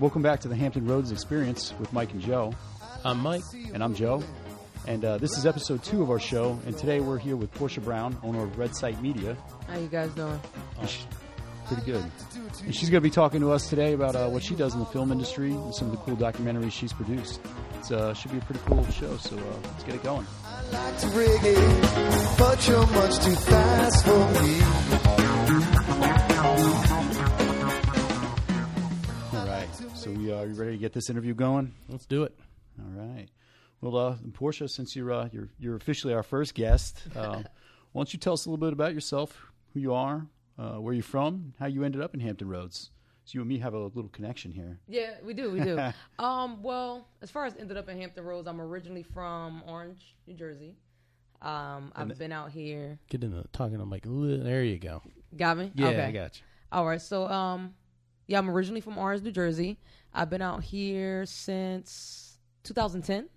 Hey everyone, welcome back to the Hampton Roads Experience with Mike and Joe. I'm Mike. And I'm Joe. And uh, this is episode two of our show. And today we're here with Porsha Brown, owner of Redsyte Media. How you guys doing? Pretty good. And she's going to be talking to us today about uh, what she does in the film industry and some of the cool documentaries she's produced. It uh, should be a pretty cool show, so uh, let's get it going. like to reggae, but you're much too fast for me. All right. So we uh, are you ready to get this interview going? Let's do it. All right. Well, uh, Porsha, since you're uh, you're you're officially our first guest, uh, why don't you tell us a little bit about yourself, who you are, uh, where you're from, how you ended up in Hampton Roads? So you and me have a little connection here. Yeah, we do, we do. um, well, as far as ended up in Hampton Roads, I'm originally from Orange, New Jersey. Um, I've been out here. Get the talking to Mike. Ooh, There you go. Got me? Yeah, okay. I got you. All right. So, um, yeah, I'm originally from Orange, New Jersey. I've been out here since 2010.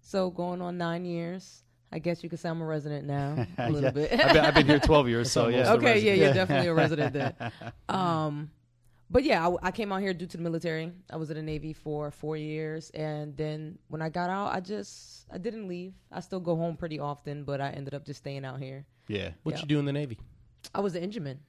So going on nine years. I guess you could say I'm a resident now, a little Yeah. bit. I've been, I've been here 12 years, so yeah. okay, yeah, you're definitely a resident then. Um, but yeah, I, I came out here due to the military. I was in the Navy for four years, and then when I got out, I just I didn't leave. I still go home pretty often, but I ended up just staying out here. Yeah. What Yeah. you do in the Navy? I was an engineman.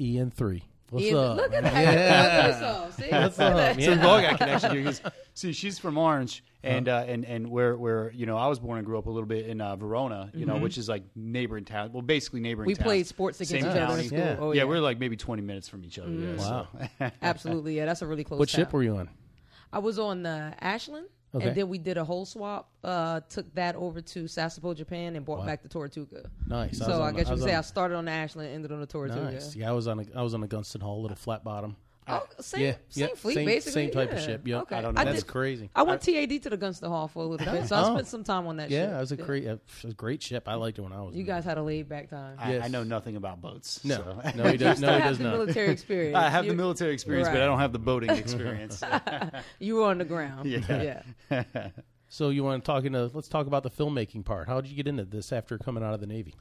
EN three. What's Ian- up? Look at that! Yeah. Look at. See? What's up? that. So Yeah. we've all got connection here. 'cause, see, she's from Orange, and uh, and and where where you know I was born and grew up a little bit in uh, Verona, you know, which is like neighboring town. Well, basically neighboring. Town, we towns. played sports against Same each other in county. school. Yeah. Oh, yeah, yeah, we're like maybe 20 minutes from each other. Yeah, so- Wow. absolutely. Yeah, that's a really close. What ship were you on? I was on the Ashland, Okay. and then we did a whole swap. Uh, took that over to Sasebo, Japan, and brought Wow. back the Tortuga. Nice. So I, on- guess you could say on- I started on the Ashland, ended on the Tortuga. Nice. Yeah, I was on a I was on a Gunston Hall, little flat bottom. Oh, same, yeah, same yeah, fleet, same, basically. same type of ship. Yeah, Okay. I don't know. I That's did. crazy. I went TAD to the Gunston Hall for a little bit, so I Oh. spent some time on that ship. Yeah, it was a great, it was a great ship. I liked it when I was. You in guys had a laid back time. I, Yes. I know nothing about boats. No, so. no, he does. you No, he have does the not. military experience. I have the military experience, but I don't have the boating experience. You were on the ground. Yeah. yeah. So you want to talk into? Let's talk about the filmmaking part. How did you get into this after coming out of the Navy?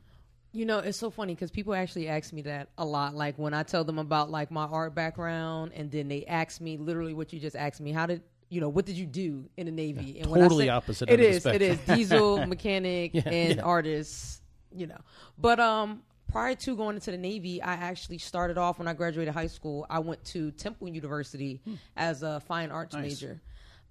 You know, it's so funny because people actually ask me that a lot. Like when I tell them about like my art background, and then they ask me literally what you just asked me. How did you know? What did you do in the Navy? and when I totally say- opposite It end of the is. It is diesel mechanic Yeah, and yeah. artist. You know, but um, prior to going into the Navy, I actually started off when I graduated high school. I went to Temple University Hmm. as a fine arts Nice. major.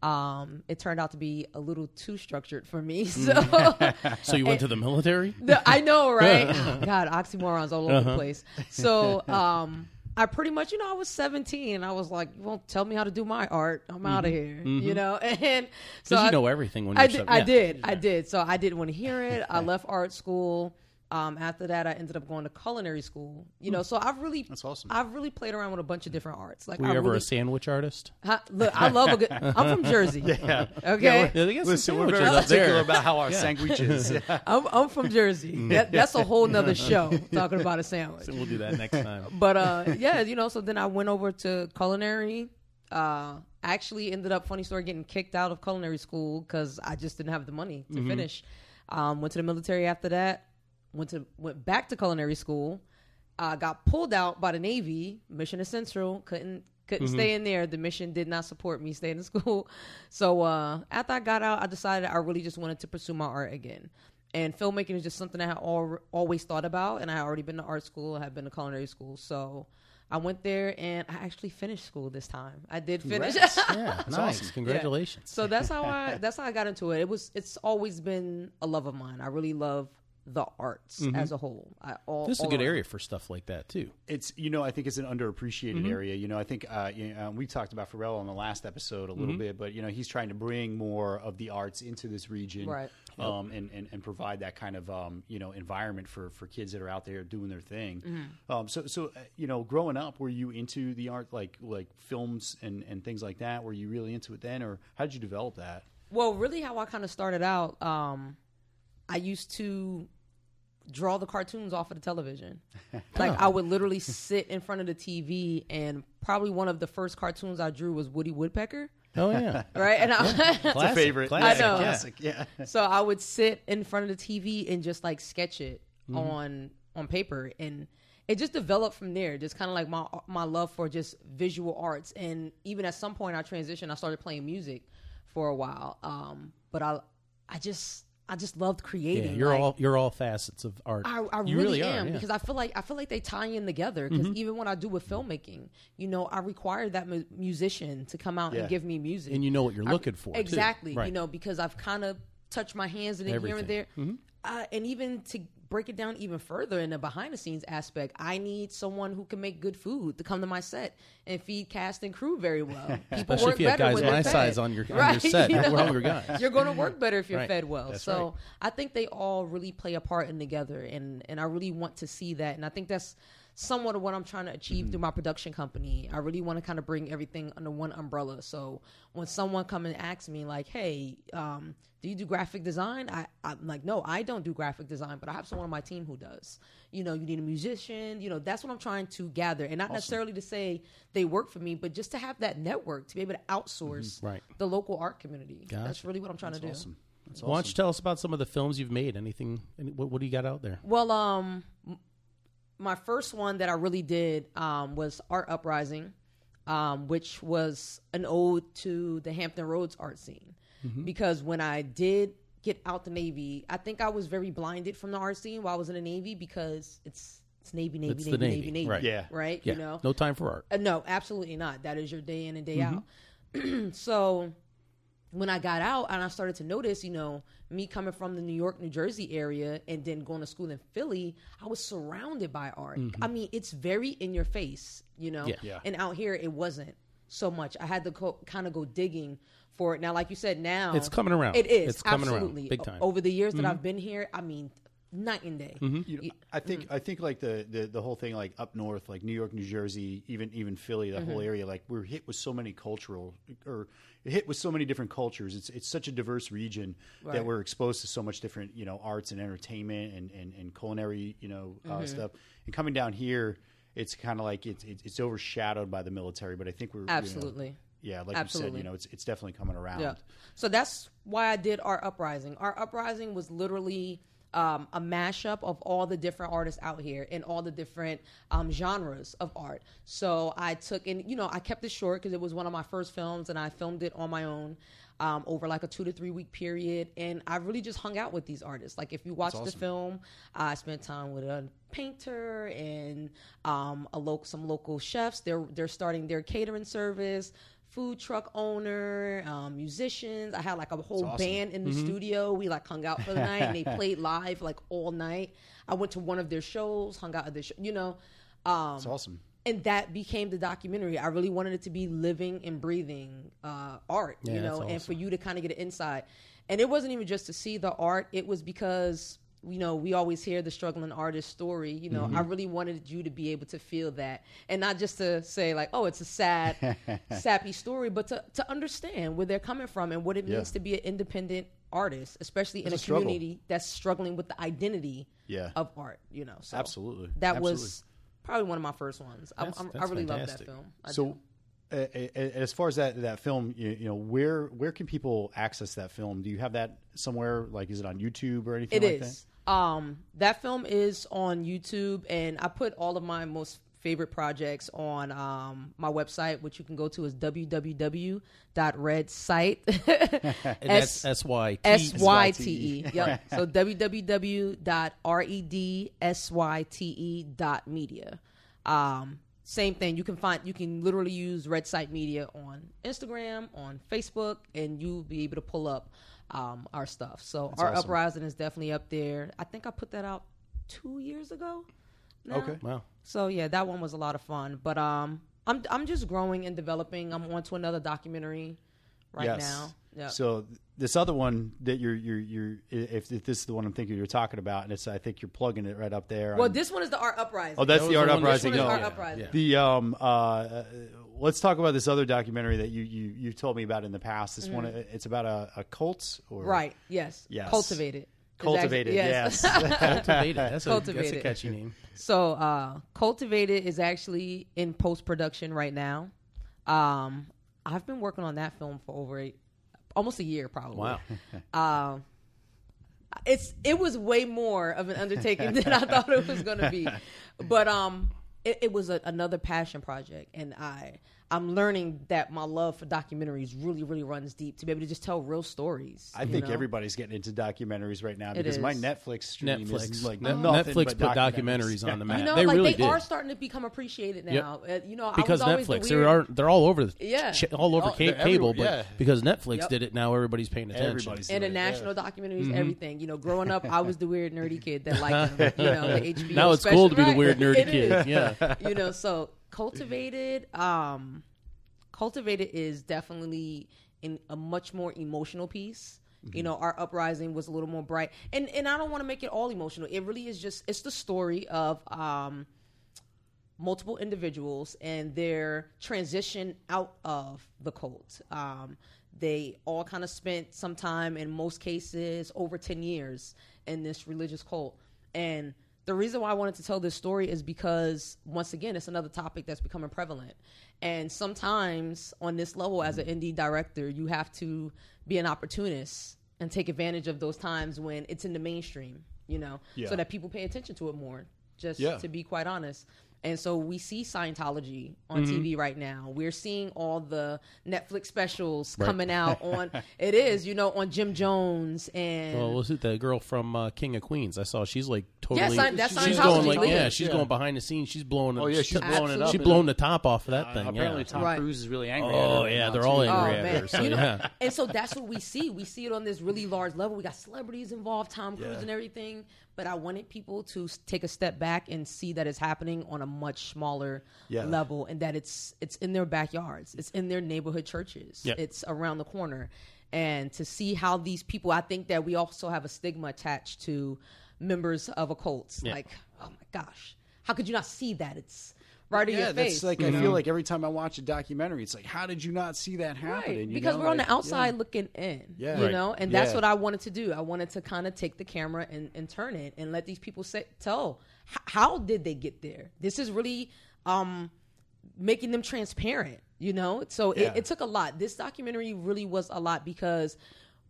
Um, it turned out to be a little too structured for me. So So you went to the military? the, I know, right? God, oxymorons all over Uh-huh. the place. So, um, I pretty much, you know, I was 17. and I was like, you won't tell me how to do my art. I'm out of here, you know? And so Mm-hmm. you I- know everything when you're I did, I yeah. did, I did. So I didn't want to hear it. I left art school. Um, after that, I ended up going to culinary school. You know, so I've really, That's awesome. I've really played around with a bunch of different arts. Like, Were I you ever really, a sandwich artist? Huh? look, I love a good. I'm from Jersey. yeah. Okay. Yeah, they got some Listen, we're sandwiches very up particular about how our sandwiches. I'm, I'm from Jersey. Mm. That, that's a whole nother show talking about a sandwich. So we'll do that next time. but uh yeah you know so then i went over to culinary uh actually ended up funny story getting kicked out of culinary school because i just didn't have the money to finish um went to the military after that went to went back to culinary school uh got pulled out by the navy mission essential couldn't couldn't stay in there the mission did not support me staying in school so uh after i got out i decided i really just wanted to pursue my art again and filmmaking is just something I had al- always thought about, and I had already been to art school, I had been to culinary school, so I went there and I actually finished school this time. I did finish. Congrats. Yeah, nice. awesome. Congratulations. so that's how I that's how I got into it. It was it's always been a love of mine. I really love the arts as a whole. I all This is a good area for stuff like that too. it's you know I think it's an underappreciated Mm-hmm. area. You know I think uh, you know, we talked about Pharrell on the last episode a Mm-hmm. little bit, but you know he's trying to bring more of the arts into this region, Right. Um, and, and and provide that kind of um, you know environment for for kids that are out there doing their thing. Mm-hmm. Um, so so uh, you know growing up, were you into the art like like films and and things like that? Were you really into it then, or how did you develop that? Well, really, how I kind of started out, um, I used to draw the cartoons off of the television. Like I would literally sit in front of the TV, and probably one of the first cartoons I drew was Woody Woodpecker. Oh yeah, Right, and I, Classic, favorite. classic, I know. Classic, yeah. so I would sit in front of the TV and just like sketch it Mm-hmm. on on paper, and it just developed from there. Just kind of like my my love for just visual arts, and even at some point I transitioned. I started playing music for a while, um, but I I just I just loved creating. Yeah, you're like- all you're all facets of art. I, I you really, are, am yeah. because I feel like I feel like they tie in together. Because even when I do with filmmaking, you know, I require that mu- musician to come out Yeah. and give me music, and you know what you're I- looking for. too. exactly. Right. You know, because I've kind of touched my hands in it here and there, uh, and even to break it down even further in the behind the scenes aspect, I need someone who can make good food to come to my set and feed cast and crew very well. People Especially work if you have better guys my size on your- on your set. you We're know? hungry guys. You're going to work better if you're Right. fed well. That's so right. I think they all really play a part in together, and and I really want to see that, and I think that's somewhat of what I'm trying to achieve Mm-hmm. through my production company. I really want to kind of bring everything under one umbrella. So when someone come and asks me like, "Hey, um, do you do graphic design?" I, I'm like, "No, I don't do graphic design, but I have someone on my team who does." You know, you need a musician. You know, that's what I'm trying to gather, and not necessarily to say they work for me, but just to have that network to be able to outsource Mm-hmm. Right. the local art community. That's really what I'm trying to do. Awesome. That's Why don't you tell us about some of the films you've made? Anything? Any, what, what do you got out there? Well, um, m- my first one that I really did um, was Art Uprising, um, which was an ode to the Hampton Roads art scene. Because when I did get out the Navy, I think I was very blinded from the art scene while I was in the Navy because it's it's Navy, Navy, It's Navy, Navy, Navy, Navy, right. Yeah. right. Yeah, You know, no time for art. uh, no, absolutely not. That is your day in and day Mm-hmm. out. so when I got out and I started to notice, you know, me coming from the New York, New Jersey area and then going to school in Philly, I was surrounded by art. I mean, it's very in your face, you know? Mm-hmm. Yeah. Yeah. And out here, it wasn't so much. I had to go, kind of go digging for it. Now, like you said, now It's coming around. It is. It's coming around, absolutely. big time. O- Over the years that I've been here, I mean, night and day. Mm-hmm. You know, I think mm. I think like the, the the whole thing like up north, like New York, New Jersey, even even Philly, that whole mm-hmm. area, like we're hit with so many cultural or hit with so many different cultures. It's it's such a diverse region Right. that we're exposed to so much different you know arts and entertainment and and, and culinary you know uh, mm-hmm. stuff. And coming down here, it's kind of like it's it's it's overshadowed by the military. But I think we're you know, Absolutely. yeah, like you said, you know, it's it's definitely coming around. Yeah. So that's why I did Art Uprising. Art Uprising was literally um, a mashup of all the different artists out here and all the different um, genres of art. So I took and you know I kept it short because it was one of my first films and I filmed it on my own. Um, over like a two to three week period, and I really just hung out with these artists. Like if you watch the film, I spent time with a painter and um, a local some local chefs. They're they're starting their catering service food truck owner, um, musicians. I had like a whole awesome. band in the studio. We like hung out for the night and they played live like all night. I went to one of their shows, hung out at their show, you know. Um, It's awesome. and that became the documentary. I really wanted it to be living and breathing uh, art, you know, that's and for you to kind of get an insight. And it wasn't even just to see the art; it was because you know we always hear the struggling artist story. You know, I mm-hmm. really wanted you to be able to feel that, and not just to say like, "Oh, it's a sad, sappy story," but to to understand where they're coming from and what it Yeah. means to be an independent artist, especially in a a community that's struggling with the identity Yeah. of art. You know, so Absolutely. that Absolutely. was probably one of my first ones. I, That's- I really love that film. I so do. as far as that that film you, you know where where can people access that film do you have that somewhere like is it on youtube or anything It like is. Um, that film is on YouTube, and I put all of my most favorite projects on um, my website, which you can go to is www.redsyte. That's S Y T. S Y T E. Yep. So www.redsyte.media. Um, same thing. You can find. You can literally use Redsyte Media on Instagram, on Facebook, and you'll be able to pull up um, our stuff. So our awesome. uprising is definitely up there. I think I put that out two years ago. now. Okay. Wow. So yeah, that one was a lot of fun. But um, I'm I'm just growing and developing. I'm on to another documentary right yes. now. Yeah. so this other one that you're you're you're if, if this is the one i'm thinking you're talking about and it's i think you're plugging it right up there well, on- this one is the art uprising. oh that's That the art the uprising This one is no Art Uprising. Yeah. the um uh, uh let's talk about this other documentary that you you you told me about in the past this one it's about a, a cult or Mm-hmm. Right. Yes. Yes. Cultivated. It's cultivated actually- yes, Cultivated. That's a, that's a catchy name. so, uh, Cultivated is actually in post production right now. Um, I've been working on that film for over a, almost a year, probably. Wow. Um, it's it was way more of an undertaking than I thought it was going to be, but um, it, it was a, another passion project, and I I'm learning that my love for documentaries really really runs deep to be able to just tell real stories. I think know? everybody's getting into documentaries right now because my. Netflix stream Netflix, is like Net- nothing Netflix but put documentaries on the map. You know, they like really they did. are starting to become appreciated Yep. now. Uh, you know, because I was Netflix, the they weird, are they're all over the Yeah. ch- all over Oh, ca- cable, but yeah. because Netflix Yep. did it, now everybody's paying attention. Everybody's doing it, international yeah. documentaries, Mm-hmm. everything. You know, growing up, I was the weird nerdy kid that liked. You know, the HBO. now it's special- cool to be the weird nerdy kid. Yeah, you know, so cultivated, um, cultivated is definitely in a much more emotional piece. Mm-hmm. You know, Art Uprising was a little more bright, and and I don't want to make it all emotional. It really is just it's the story of um, multiple individuals and their transition out of the cult. Um, they all kind of spent some time, in most cases, over 10 years in this religious cult. And the reason why I wanted to tell this story is because, once again, it's another topic that's becoming prevalent. And sometimes, on this level, as an indie director, you have to be an opportunist and take advantage of those times when it's in the mainstream, you know, Yeah. so that people pay attention to it more, just Yeah. to be quite honest. And so we see Scientology on Mm-hmm. TV right now. We're seeing all the Netflix specials coming out on it is, you know, on Jim Jones and well, was it the girl from uh, King of Queens? I saw she's like totally. Sci- that's she's Scientology going like yeah, she's Yeah. going behind the scenes. She's blowing. Oh, yeah, she's blowing it up. She's blowing the top off of that Uh, thing. apparently, yeah. Tom Right. Cruise is really angry. at her Oh yeah, they're too. all Oh angry at man, her. So You know, yeah, and so that's what we see. We see it on this really large level. We got celebrities involved, Tom Cruise Yeah. and everything. But I wanted people to take a step back and see that it's happening on a much smaller Yeah. level, and that it's it's in their backyards, it's in their neighborhood churches, Yep. it's around the corner, and to see how these people. I think that we also have a stigma attached to members of a cult. Like, oh my gosh, how could you not see that? It's right in Yeah, your that's face. like you I know? feel like every time I watch a documentary, it's like, how did you not see that happening? Right, you because know? we're on the outside yeah. looking in. Yeah. You Right. know, and that's Yeah. what I wanted to do. I wanted to kind of take the camera and, and turn it and let these people say, tell how did they get there. This is really um, making them transparent. You know, so Yeah. it, it took a lot. This documentary really was a lot because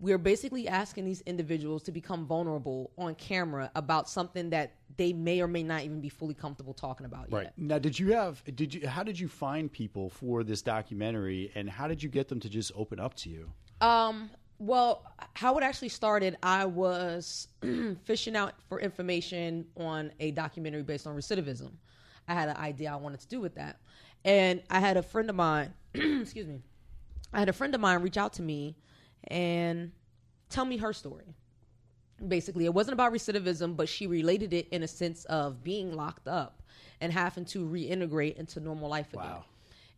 we're basically asking these individuals to become vulnerable on camera about something that they may or may not even be fully comfortable talking about Right. yet. Now, did you have? Did you? How did you find people for this documentary, and how did you get them to just open up to you? Um, well, how it actually started, I was fishing out for information on a documentary based on recidivism. I had an idea I wanted to do with that. And I had a friend of mine, excuse me, I had a friend of mine reach out to me and tell me her story. Basically, it wasn't about recidivism, but she related it in a sense of being locked up and having to reintegrate into normal life again Wow.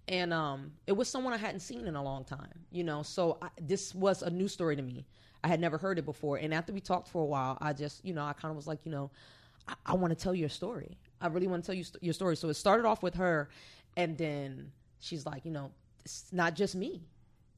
and um, it was someone I hadn't seen in a long time, you know. So I, this was a new story to me. I had never heard it before, and after we talked for a while, I just, you know, I kind of was like, you know, I, I want to tell your story. I really want to tell you st- your story. So it started off with her, and then she's like, you know, it's not just me.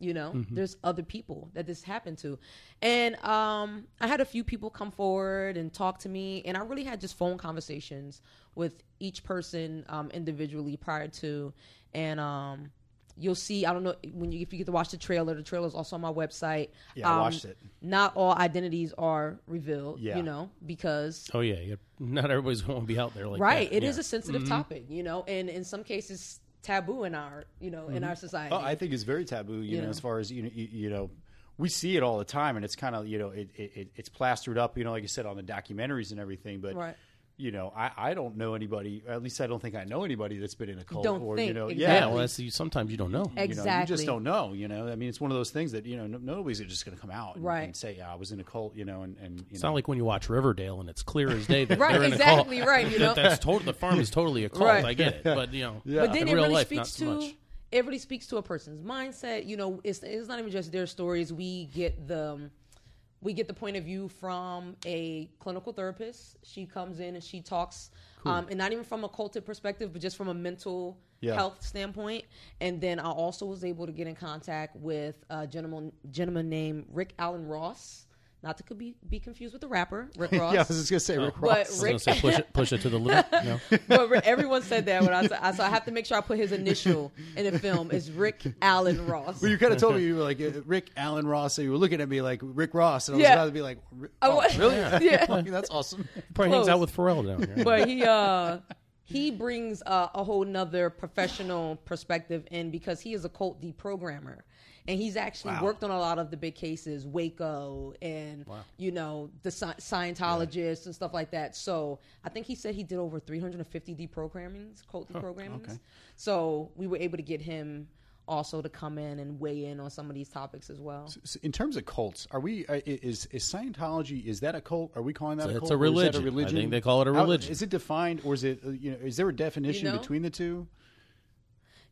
You know, there's other people that this happened to, and um, I had a few people come forward and talk to me, and I really had just phone conversations with each person um, individually prior to, and um, you'll see. I don't know when you if you get to watch the trailer. The trailer is also on my website. Yeah, I Um, watched it. Not all identities are revealed. Yeah. you know, because oh yeah, not everybody's going to be out there like right, that. it is Yeah. a sensitive topic. You know, and in some cases taboo in our you know in mm-hmm. our society. Oh, I think it's very taboo. You, You know, know. as far as you know, you, you know, we see it all the time, and it's kind of you know, it, it, it- it's plastered up. You know, like you said on the documentaries and everything. But Right. You know, I, I don't know anybody. At least I don't think I know anybody that's been in a cult. Don't or you think, know, exactly. yeah. yeah. Well, that's sometimes you don't know. You know, you just don't know. You know, I mean, it's one of those things that you know, no, nobody's just going to come out and, Right. and say, yeah, "I was in a cult." You know, and, and you It's know, not like when you watch Riverdale and it's clear as day that Right, they're in exactly, a cult. right, you That- know? that's total. The farm is totally a cult. Right. I get it, but you know, yeah. but then in it real really life, not speaks so to much. it really speaks to a person's mindset. You know, it's it's not even just their stories. We get the um, we get the point of view from a clinical therapist. She comes in and she talks, um, and not even from a cultic perspective, but just from a mental Yeah. health standpoint. And then I also was able to get in contact with a gentleman gentleman named Rick Alan Ross. Not to be be confused with the rapper Rick Ross. Yeah, I was just gonna say Rick But Ross. I was Rick- gonna say push it, push it to the limit. No. but everyone said that when I said, I- so I have to make sure I put his initial in the film is Rick Alan Ross. Well, you kind of told me you were like uh, Rick Alan Ross, so you were looking at me like Rick Ross, and I was Yeah. about to be like, "Ri- I oh, wa- really? Yeah. Fuck, that's awesome. Probably hangs out with Pharrell down here. but he uh he brings uh, a whole nother professional perspective in because he is a cult deprogrammer and he's actually Wow. worked on a lot of the big cases waco and you know the sci- scientologists and stuff like that so i think he said he did over 350 deprogrammings cult deprogrammings okay. so we were able to get him also to come in and weigh in on some of these topics as well So in terms of cults, are we? Uh, is is Scientology? Is that a cult? Are we calling that a cult? It's a or is that religion. I think they call it a religion. is it defined, or is it? uh, You know, is there a definition You know? between the two?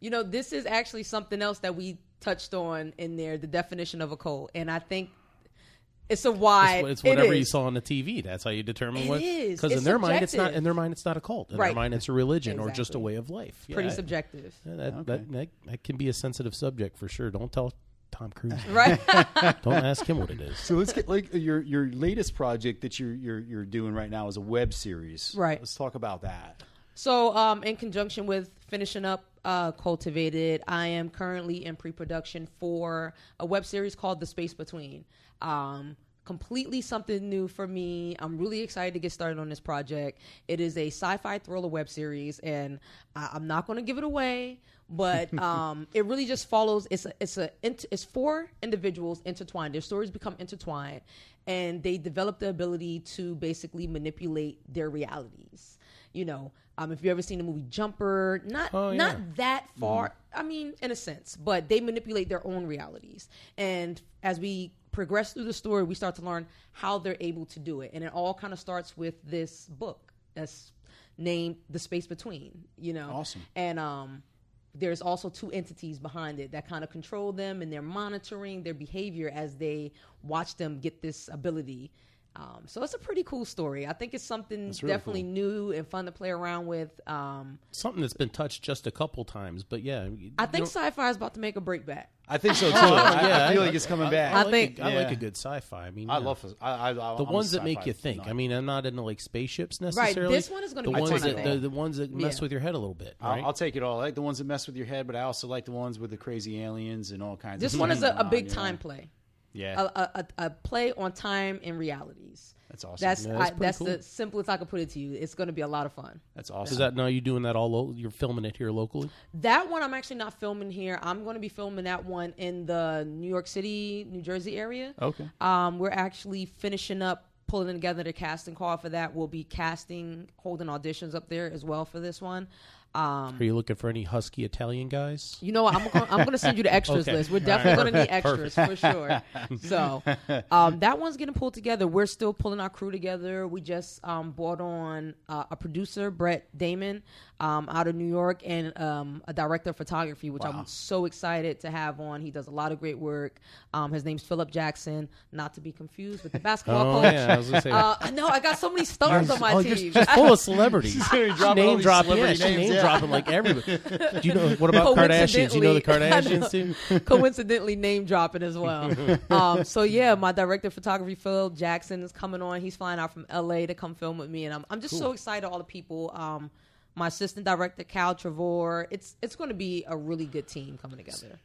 You know, this is actually something else that we touched on in there, the definition of a cult. And I think it's a wide. It's, it's it whatever you saw on the TV. That's how you determine It what. is. Because in It's their mind, it's not. In their mind, it's not a cult. In Right. their mind, it's a religion or just a way of life. Pretty Yeah. subjective. Yeah, that, Okay. that, that that can be a sensitive subject for sure. Don't tell Tom Cruise. Right? Don't ask him what it is. So let's get like your your latest project that you're you're you're doing right now is a web series. Right. Let's talk about that. so, um, in conjunction with finishing up uh, Cultivated, I am currently in pre production for a web series called The Space Between. Um, completely something new for me. I'm really excited to get started on this project. It is a sci fi thriller web series, and I- I'm not going to give it away. But um, it really just follows. It's a, it's a it's four individuals intertwined. Their stories become intertwined, and they develop the ability to basically manipulate their realities. You know, um, if you ever seen the movie Jumper, not Oh, yeah. not that far. I mean, in a sense, but they manipulate their own realities. And as we progress through the story, we start to learn how they're able to do it. And it all kind of starts with this book that's named The Space Between, you know. Awesome. And um there's also two entities behind it that kind of control them and they're monitoring their behavior as they watch them get this ability. Um, so it's a pretty cool story. I think it's something really definitely new and fun to play around with. Um, Something that's been touched just a couple times, but yeah. I think sci-fi is about to make a break back. I think so too. I, yeah, I feel like it's coming back. I, I like think- a, I like Yeah. a good sci-fi. I mean, I yeah. love I, I, I, the I'm ones that make you think. nut. I mean, I'm not into like spaceships necessarily. Right, this one is gonna the be ones that think. the, the ones that mess Yeah. with your head a little bit. I'll, I'll take it all. I like the ones that mess with your head, but I also like the ones with the crazy aliens and all kinds. This of one is a, a big time play, Yeah, a, a, a, a play on time and realities. that's awesome. That's Yeah, that's I, pretty that's cool. the simplest I could put it to you. It's going to be a lot of fun. that's awesome. Is that now you doing that all? Lo- you're filming it here locally? That one I'm actually not filming here. I'm going to be filming that one in the New York City, New Jersey area. okay? Um, we're actually finishing up pulling together the casting call for that. We'll be casting, holding auditions up there as well for this one. Um, Are you looking for any husky Italian guys? you know what? I'm going, I'm going to send you the extras Okay. list. We're definitely right. going to need extras for sure. So um, that one's getting pulled together. We're still pulling our crew together. We just um, brought on uh, a producer, Brett Damon, um, out of New York, and um, a director of photography, which I'm so excited to have on. He does a lot of great work. Um, his name's Philip Jackson, not to be confused with the basketball Oh coach. yeah, I was gonna say. Uh, I know I got so many stars on my oh, team. you're full of celebrities. She's gonna be dropping all name these dropping, yeah, she's name dropping like everybody. Do you know what about Kardashians? You know the Coincidentally- Kardashians too. coincidentally name dropping as well. um, so yeah, my director of photography, Phil Jackson, is coming on. He's flying out from LA to come film with me, and I'm I'm just so excited. All the people, um, my assistant director Cal Trevor. It's it's going to be a really good team coming together.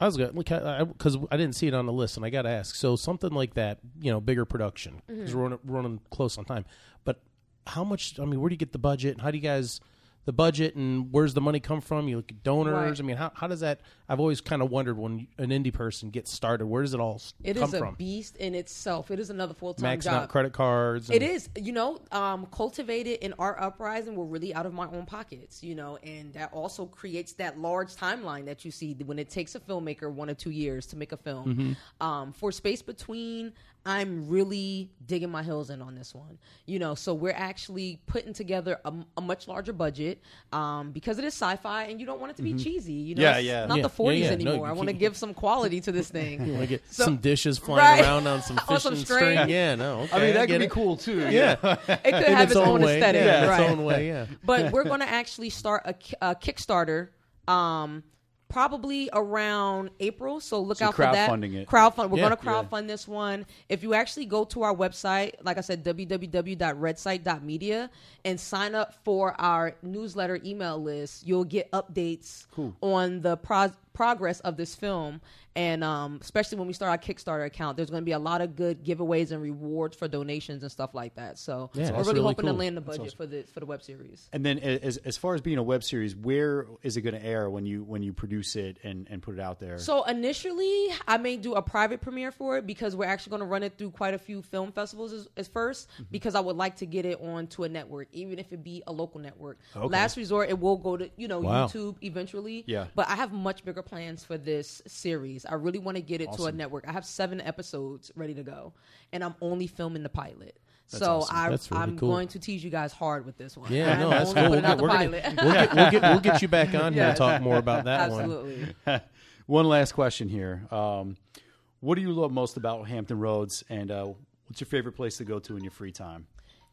I was gonna because I, didn't see it on the list, and I got to ask. So something like that, you know, bigger production Mm-hmm. because we're running, running close on time. But how much? I mean, where do you get the budget? And how do you guys the budget and where's the money come from? You look at donors. Right. I mean, how how does that? I've always kind of wondered when an indie person gets started, where does it all It come is a from? beast in itself. It is another full time Maxing job. out credit cards. It is, you know, um, cultivated in our uprising were really out of my own pockets, you know, and that also creates that large timeline that you see when it takes a filmmaker one or two years to make a film. Mm-hmm. Um, for Space Between, I'm really digging my heels in on this one, you know, so we're actually putting together a, a much larger budget um, because it is sci-fi and you don't want it to be cheesy, you know, Yeah, it's yeah. not Yeah, the 40s yeah, yeah. No, anymore. you I want to give some quality to this thing. You want to get So- some dishes flying Right. around on some On fish some and string. string. Yeah, no. Okay, I mean, that get could be it. cool too. Yeah, It could in have its, own, way. aesthetic, Yeah, right? its own way. Yeah. but we're going to actually start a, a Kickstarter um, probably around April. So look So out for that. crowdfunding it. Crowdfund. We're Yeah. going to crowdfund this one. If you actually go to our website, like I said, www.redsyte.media, and sign up for our newsletter email list, you'll get updates on the pro- progress of this film. And um, especially when we start our Kickstarter account, there's going to be a lot of good giveaways and rewards for donations and stuff like that. So Yeah, we're really, really hoping cool. to land the budget for the for the web series. And then as as far as being a web series, where is it going to air when you when you produce it and, and put it out there? So initially, I may do a private premiere for it because we're actually going to run it through quite a few film festivals as, as 1st Mm-hmm. because I would like to get it onto a network, even if it be a local network. Okay. Last resort, it will go to you know Wow. YouTube eventually. Yeah. But I have much bigger plans for this series. I really want to get it to a network. I have seven episodes ready to go, and I'm only filming the pilot. That's so awesome. I, really I'm cool. going to tease you guys hard with this one. Yeah, no, that's cool. the We're gonna we'll get, we'll get we'll get you back on here Yeah. and talk more about that one. Absolutely. One last question here. Um, what do you love most about Hampton Roads, and uh, what's your favorite place to go to in your free time?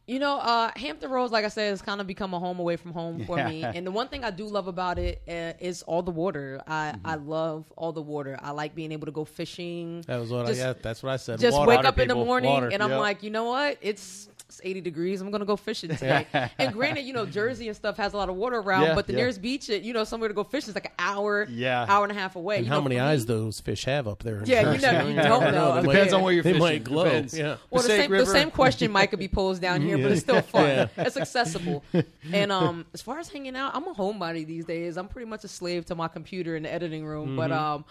You know, uh, Hampton Roads, like I said, has kind of become a home away from home for me. And the one thing I do love about it uh, is all the water. I, Mm-hmm. I love all the water. I like being able to go fishing. That was what Just- I yeah, that's what I said. Just Water. wake up in the morning Water. and I'm Yep. like, you know what? It's, it's 80 degrees. I'm gonna go fishing today. and granted, you know, Jersey and stuff has a lot of water around, Yeah, but the yeah. nearest beach, you know, somewhere to go fishing is like an hour, Yeah. hour and a half away. And You how know, many eyes me- those fish have up there? in Yeah, you Jersey? know, you don't know. They Depends might- on where you're they fishing. might glow. Depends. Yeah. Well, the Passaic same, the same question might could be posed down here, but it's still fun. Yeah. It's accessible. And um, as far as hanging out, I'm a homebody these days. I'm pretty much a slave to my computer in the editing room. But Mm-hmm. um,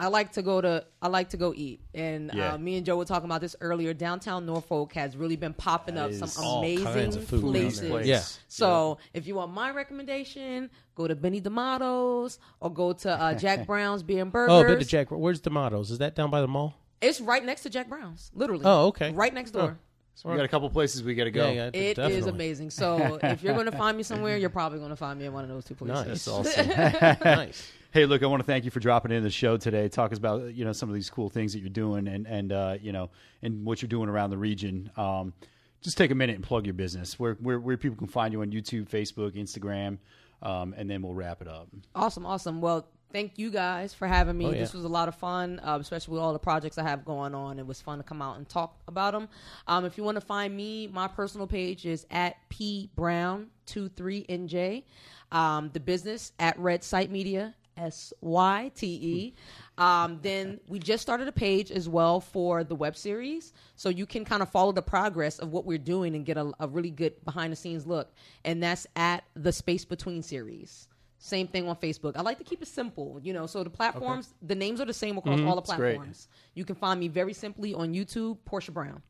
I like to go to I like to go eat. And Yeah. uh, me and Joe were talking about this earlier. Downtown Norfolk has really been popping That up some amazing food places. Place. Yeah. So if you want my recommendation, go to Benny D'Amato's or go to uh, Jack Brown's Beer and Burgers. Oh, but the Jack. Where's Tomatoes? Is that down by the mall? It's right next to Jack Brown's, literally. Oh, okay. Right next door. So we got a couple places we got to go. Yeah, yeah, It is definitely. amazing. So if you're going to find me somewhere, you're probably going to find me in one of those two Nice. places. Awesome. nice. Hey, look, I want to thank you for dropping in the show today. Talk us about you know some of these cool things that you're doing and and uh, you know and what you're doing around the region. Um, just take a minute and plug your business. Where where where people can find you on YouTube, Facebook, Instagram, um, and then we'll wrap it up. Awesome, awesome. Well, thank you guys for having me. Oh, yeah. This was a lot of fun, uh, especially with all the projects I have going on. It was fun to come out and talk about them. Um, if you want to find me, my personal page is at p brown 23nj. Um, the business at Redsyte Media. S Y T E. Um, then we just started a page as well for the web series, so you can kind of follow the progress of what we're doing and get a, a really good behind the scenes look. And that's at the Space Between series. Same thing on Facebook. I like to keep it simple, you know. So the platforms, the names are the same across all the platforms. You can find me very simply on YouTube, Porsha Brown.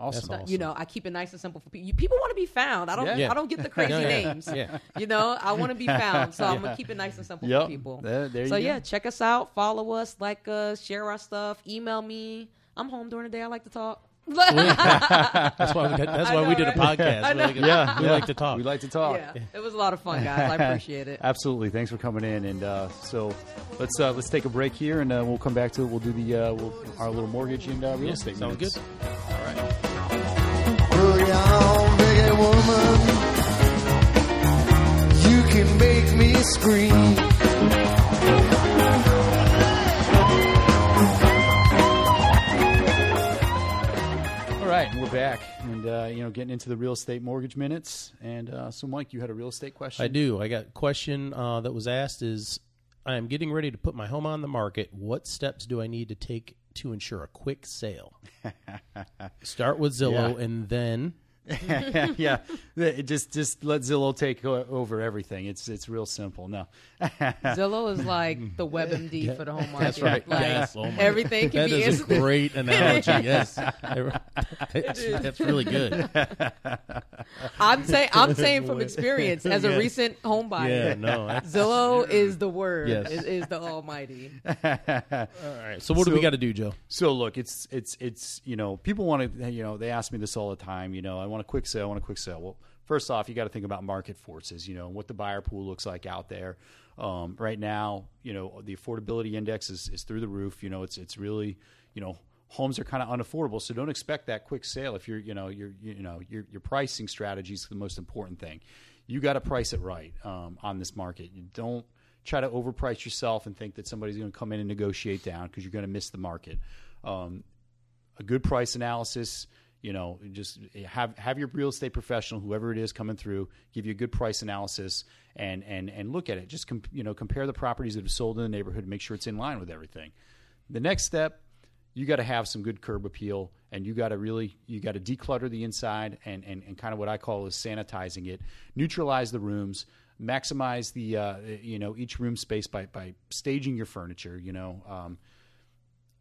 Awesome. That's You know, I keep it nice and simple for people. You, people want to be found. I don't. Yeah. Yeah. I don't get the crazy Yeah, yeah. names. Yeah. You know, I want to be found, so I'm gonna keep it nice and simple Yep. for people. There- there so you yeah, go. check us out, follow us, like us, share our stuff, email me. I'm home during the day. I like to talk. That's why we, got, that's why know, we did a podcast. I We like, Yeah, we yeah. like to talk. We like to talk. yeah, it was a lot of fun, guys. I appreciate it. Absolutely. Thanks for coming in. And uh, so let's uh, let's take a break here, and uh, we'll come back to it. We'll do the uh, we'll, our little mortgage and uh, real Yeah, estate. sounds minutes. good. Boogie can make me scream. All right, we're back, and uh, you know, getting into the real estate mortgage minutes. And uh, so, Mike, you had a real estate question. I do. I got a question uh, that was asked is I am getting ready to put my home on the market. What steps do I need to take to ensure a quick sale? Start with Zillow Yeah. and then yeah, it just just let Zillow take over everything. It's it's real simple. No, Zillow is like the WebMD for the home market. That's right. Like, Yes. Oh my everything can that be is a instant. great analogy. Yes, that's, that's really good. I'm saying I'm saying from experience as a Yeah. recent home buyer. Yeah, no. that's- Zillow is the word. Yes. Is, is the almighty. all right. So what do we got to do, Joe? So look, it's it's it's you know people want to you know they ask me this all the time. You know, I want a quick sale. I want a quick sale. Well, first off, you got to think about market forces. You know, what the buyer pool looks like out there. Um, right now, you know, the affordability index is, is through the roof. You know, it's it's really you know homes are kind of unaffordable. So don't expect that quick sale if you're you know your you know your your pricing strategy is the most important thing. You got to price it right um, on this market. You don't try to overprice yourself and think that somebody's going to come in and negotiate down because you're going to miss the market. Um, a good price analysis. You know, just have have your real estate professional, whoever it is, coming through, give you a good price analysis and and and look at it. Just com- you know, compare the properties that have sold in the neighborhood, and make sure it's in line with everything. The next step, you got to have some good curb appeal, and you got to really you got to declutter the inside and, and and kind of what I call is sanitizing it, neutralize the rooms, maximize the uh, you know each room space by by staging your furniture. You know. Um,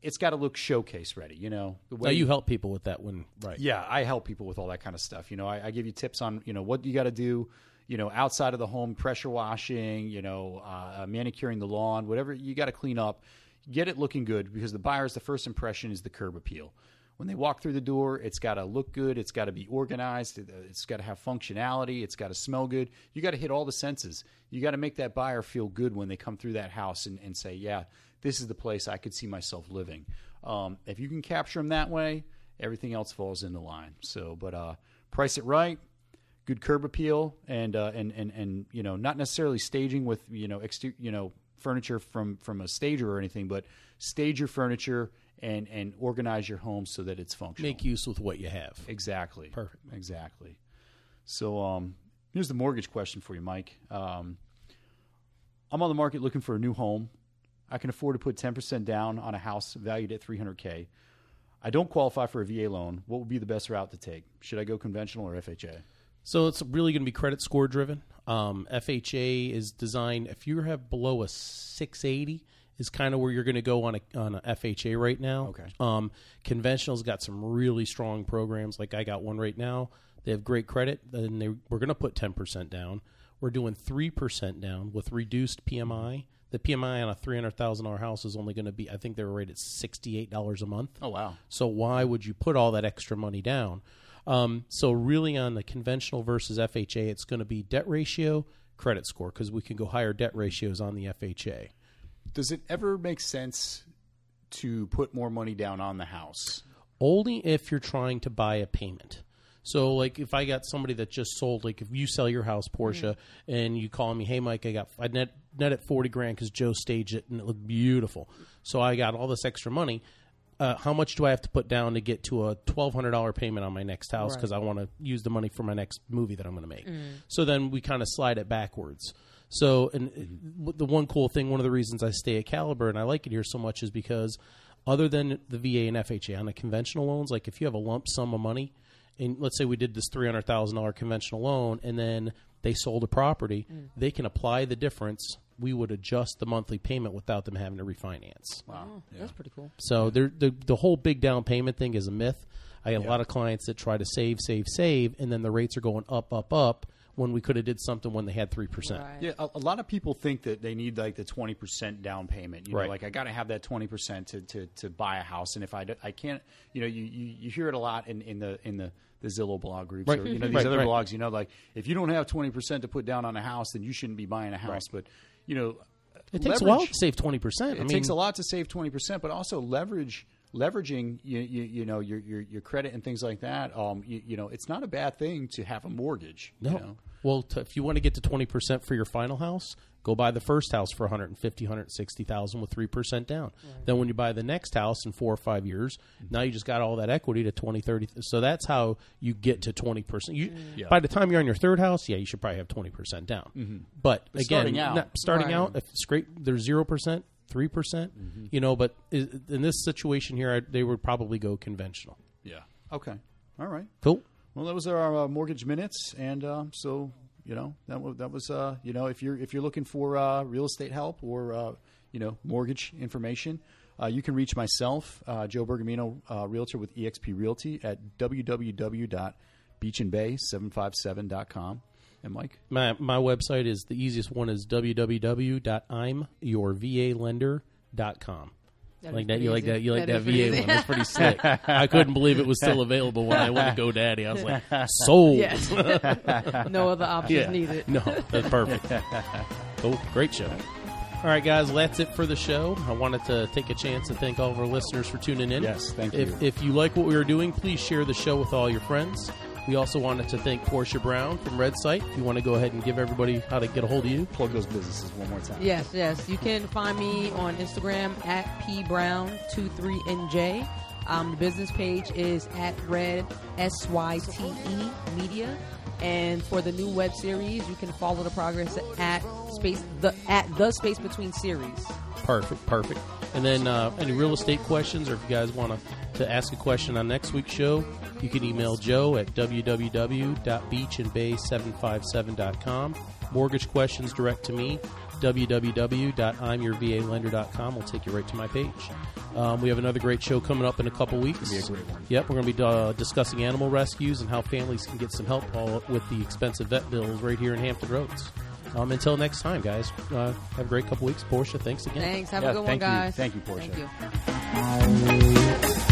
it's got to look showcase ready, you know. The Now you help people with that when right. yeah, I help people with all that kind of stuff. You know, I, I give you tips on you know what you got to do. You know, outside of the home, pressure washing. You know, uh, manicuring the lawn, whatever you got to clean up. Get it looking good because the buyer's the first impression is the curb appeal. When they walk through the door, it's got to look good. It's got to be organized. it- It's got to have functionality. It's got to smell good. You got to hit all the senses. You got to make that buyer feel good when they come through that house and, and say, "Yeah, this is the place I could see myself living." Um, if you can capture them that way, everything else falls into line. So, but uh, price it right, good curb appeal, and uh, and and and you know, not necessarily staging with you know, exter- you know, furniture from from a stager or anything, but stage your furniture and and organize your home so that it's functional. Make use with what you have. exactly Perfect. exactly. So, um, here's the mortgage question for you, Mike. Um, I'm on the market looking for a new home. I can afford to put 10% down on a house valued at 300k. I don't qualify for a VA loan. What would be the best route to take? Should I go conventional or FHA? So it's really going to be credit score driven. Um, FHA is designed if you have below a 680 is kind of where you're going to go on a on a FHA right now. Okay. Um, conventional's got some really strong programs. Like I got one right now. They have great credit, and they we're going to put 10% down. We're doing three percent down with reduced PMI. The PMI on a three hundred thousand dollar house is only going to be, I think they were rated sixty eight dollars a month. Oh wow. So why would you put all that extra money down? Um, so really, on the conventional versus FHA, it's going to be debt ratio, credit score, because we can go higher debt ratios on the FHA. Does it ever make sense to put more money down on the house? Only if you're trying to buy a payment. So, like, if I got somebody that just sold, like, if you sell your house, Porsha, and you call me, hey, Mike, I got I net net at forty grand because Joe staged it and it looked beautiful. So I got all this extra money. Uh, how much do I have to put down to get to a twelve hundred dollar payment on my next house because I want to use the money for my next movie that I'm going to make? So then we kind of slide it backwards. So, and uh, the one cool thing, one of the reasons I stay at Caliber and I like it here so much is because, other than the VA and FHA on the conventional loans, like if you have a lump sum of money, and let's say we did this three hundred thousand dollar conventional loan, and then they sold a property, mm. they can apply the difference. We would adjust the monthly payment without them having to refinance. Wow. Oh, That's pretty cool. So there, the the whole big down payment thing is a myth. I get a lot of clients that try to save, save, save, and then the rates are going up, up, up when we could have did something when they had three percent. Right. Yeah, a, a lot of people think that they need like the twenty percent down payment. You know, Right. like I got to have that twenty percent to, to to buy a house, and if I, do- I can't, you know, you, you, you hear it a lot in, in the in the the Zillow blog groups Right. or you know mm-hmm. these Right, other right. blogs. You know, like if you don't have twenty percent to put down on a house, then you shouldn't be buying a house. But you know, It takes a leverage- while to save twenty percent. it I mean, takes a lot to save twenty percent, but also leverage leveraging you, you, you know your, your your credit and things like that. Um, you, you know, it's not a bad thing to have a mortgage. No. You know? Well, t- if you want to get to 20% for your final house, go buy the first house for 150, 160,000 with 3% down. Then when you buy the next house in 4 or 5 years, mm-hmm. now you just got all that equity to 20, 30. So that's how you get to 20%. You mm. Yeah. by the time you're on your third house, yeah, you should probably have 20% down. Mm-hmm. But, again, starting out- not- starting Right. out if it's great there's 0%, 3%, percent you know, but i- in this situation here, I, they would probably go conventional. Yeah. Okay. All right. Cool. Well, that was our uh, mortgage minutes, and uh, so you know that was, that was uh, you know if you're if you're looking for uh, real estate help or uh, you know mortgage information, uh, you can reach myself, uh, Joe Bergamino, uh, realtor with EXP Realty at www.beachandbay757.com. And Mike, My my website is the easiest one is www.imyourvalender.com. That'd like that, you like that, you like easy. that, That is VA pretty one. That's pretty slick. I couldn't believe it was still available when I went to GoDaddy. I was like, sold. Yes. no other options Yeah. needed. No, that's perfect. cool, great show. All right, guys, well, that's it for the show. I wanted to take a chance and thank all of our listeners for tuning in. Yes, thank if, you. If you like what we are doing, please share the show with all your friends. We also wanted to thank Porsha Brown from Redsyte. If you want to go ahead and give everybody how to get a hold of you, Plug those businesses one more time. Yes, yes. You can find me on Instagram at pbrown23nj. Um, the business page is at red s y t e media. And for the new web series, you can follow the progress at space the at the space between series. Perfect, perfect. And then uh, any real estate questions, or if you guys want to to ask a question on next week's show, you can email Joe at www.beachandbay757.com. Mortgage questions direct to me, www.imyourvalender.com will take you right to my page. Um, we have another great show coming up in a couple weeks. be a great one. Yep, we're going to be uh, discussing animal rescues and how families can get some help with the expensive vet bills right here in Hampton Roads. Um, until next time, guys, uh, have a great couple weeks. Porsha, thanks again. Thanks. Have Yeah, a good thank one, you. guys. Thank you, Porsha. Thank you.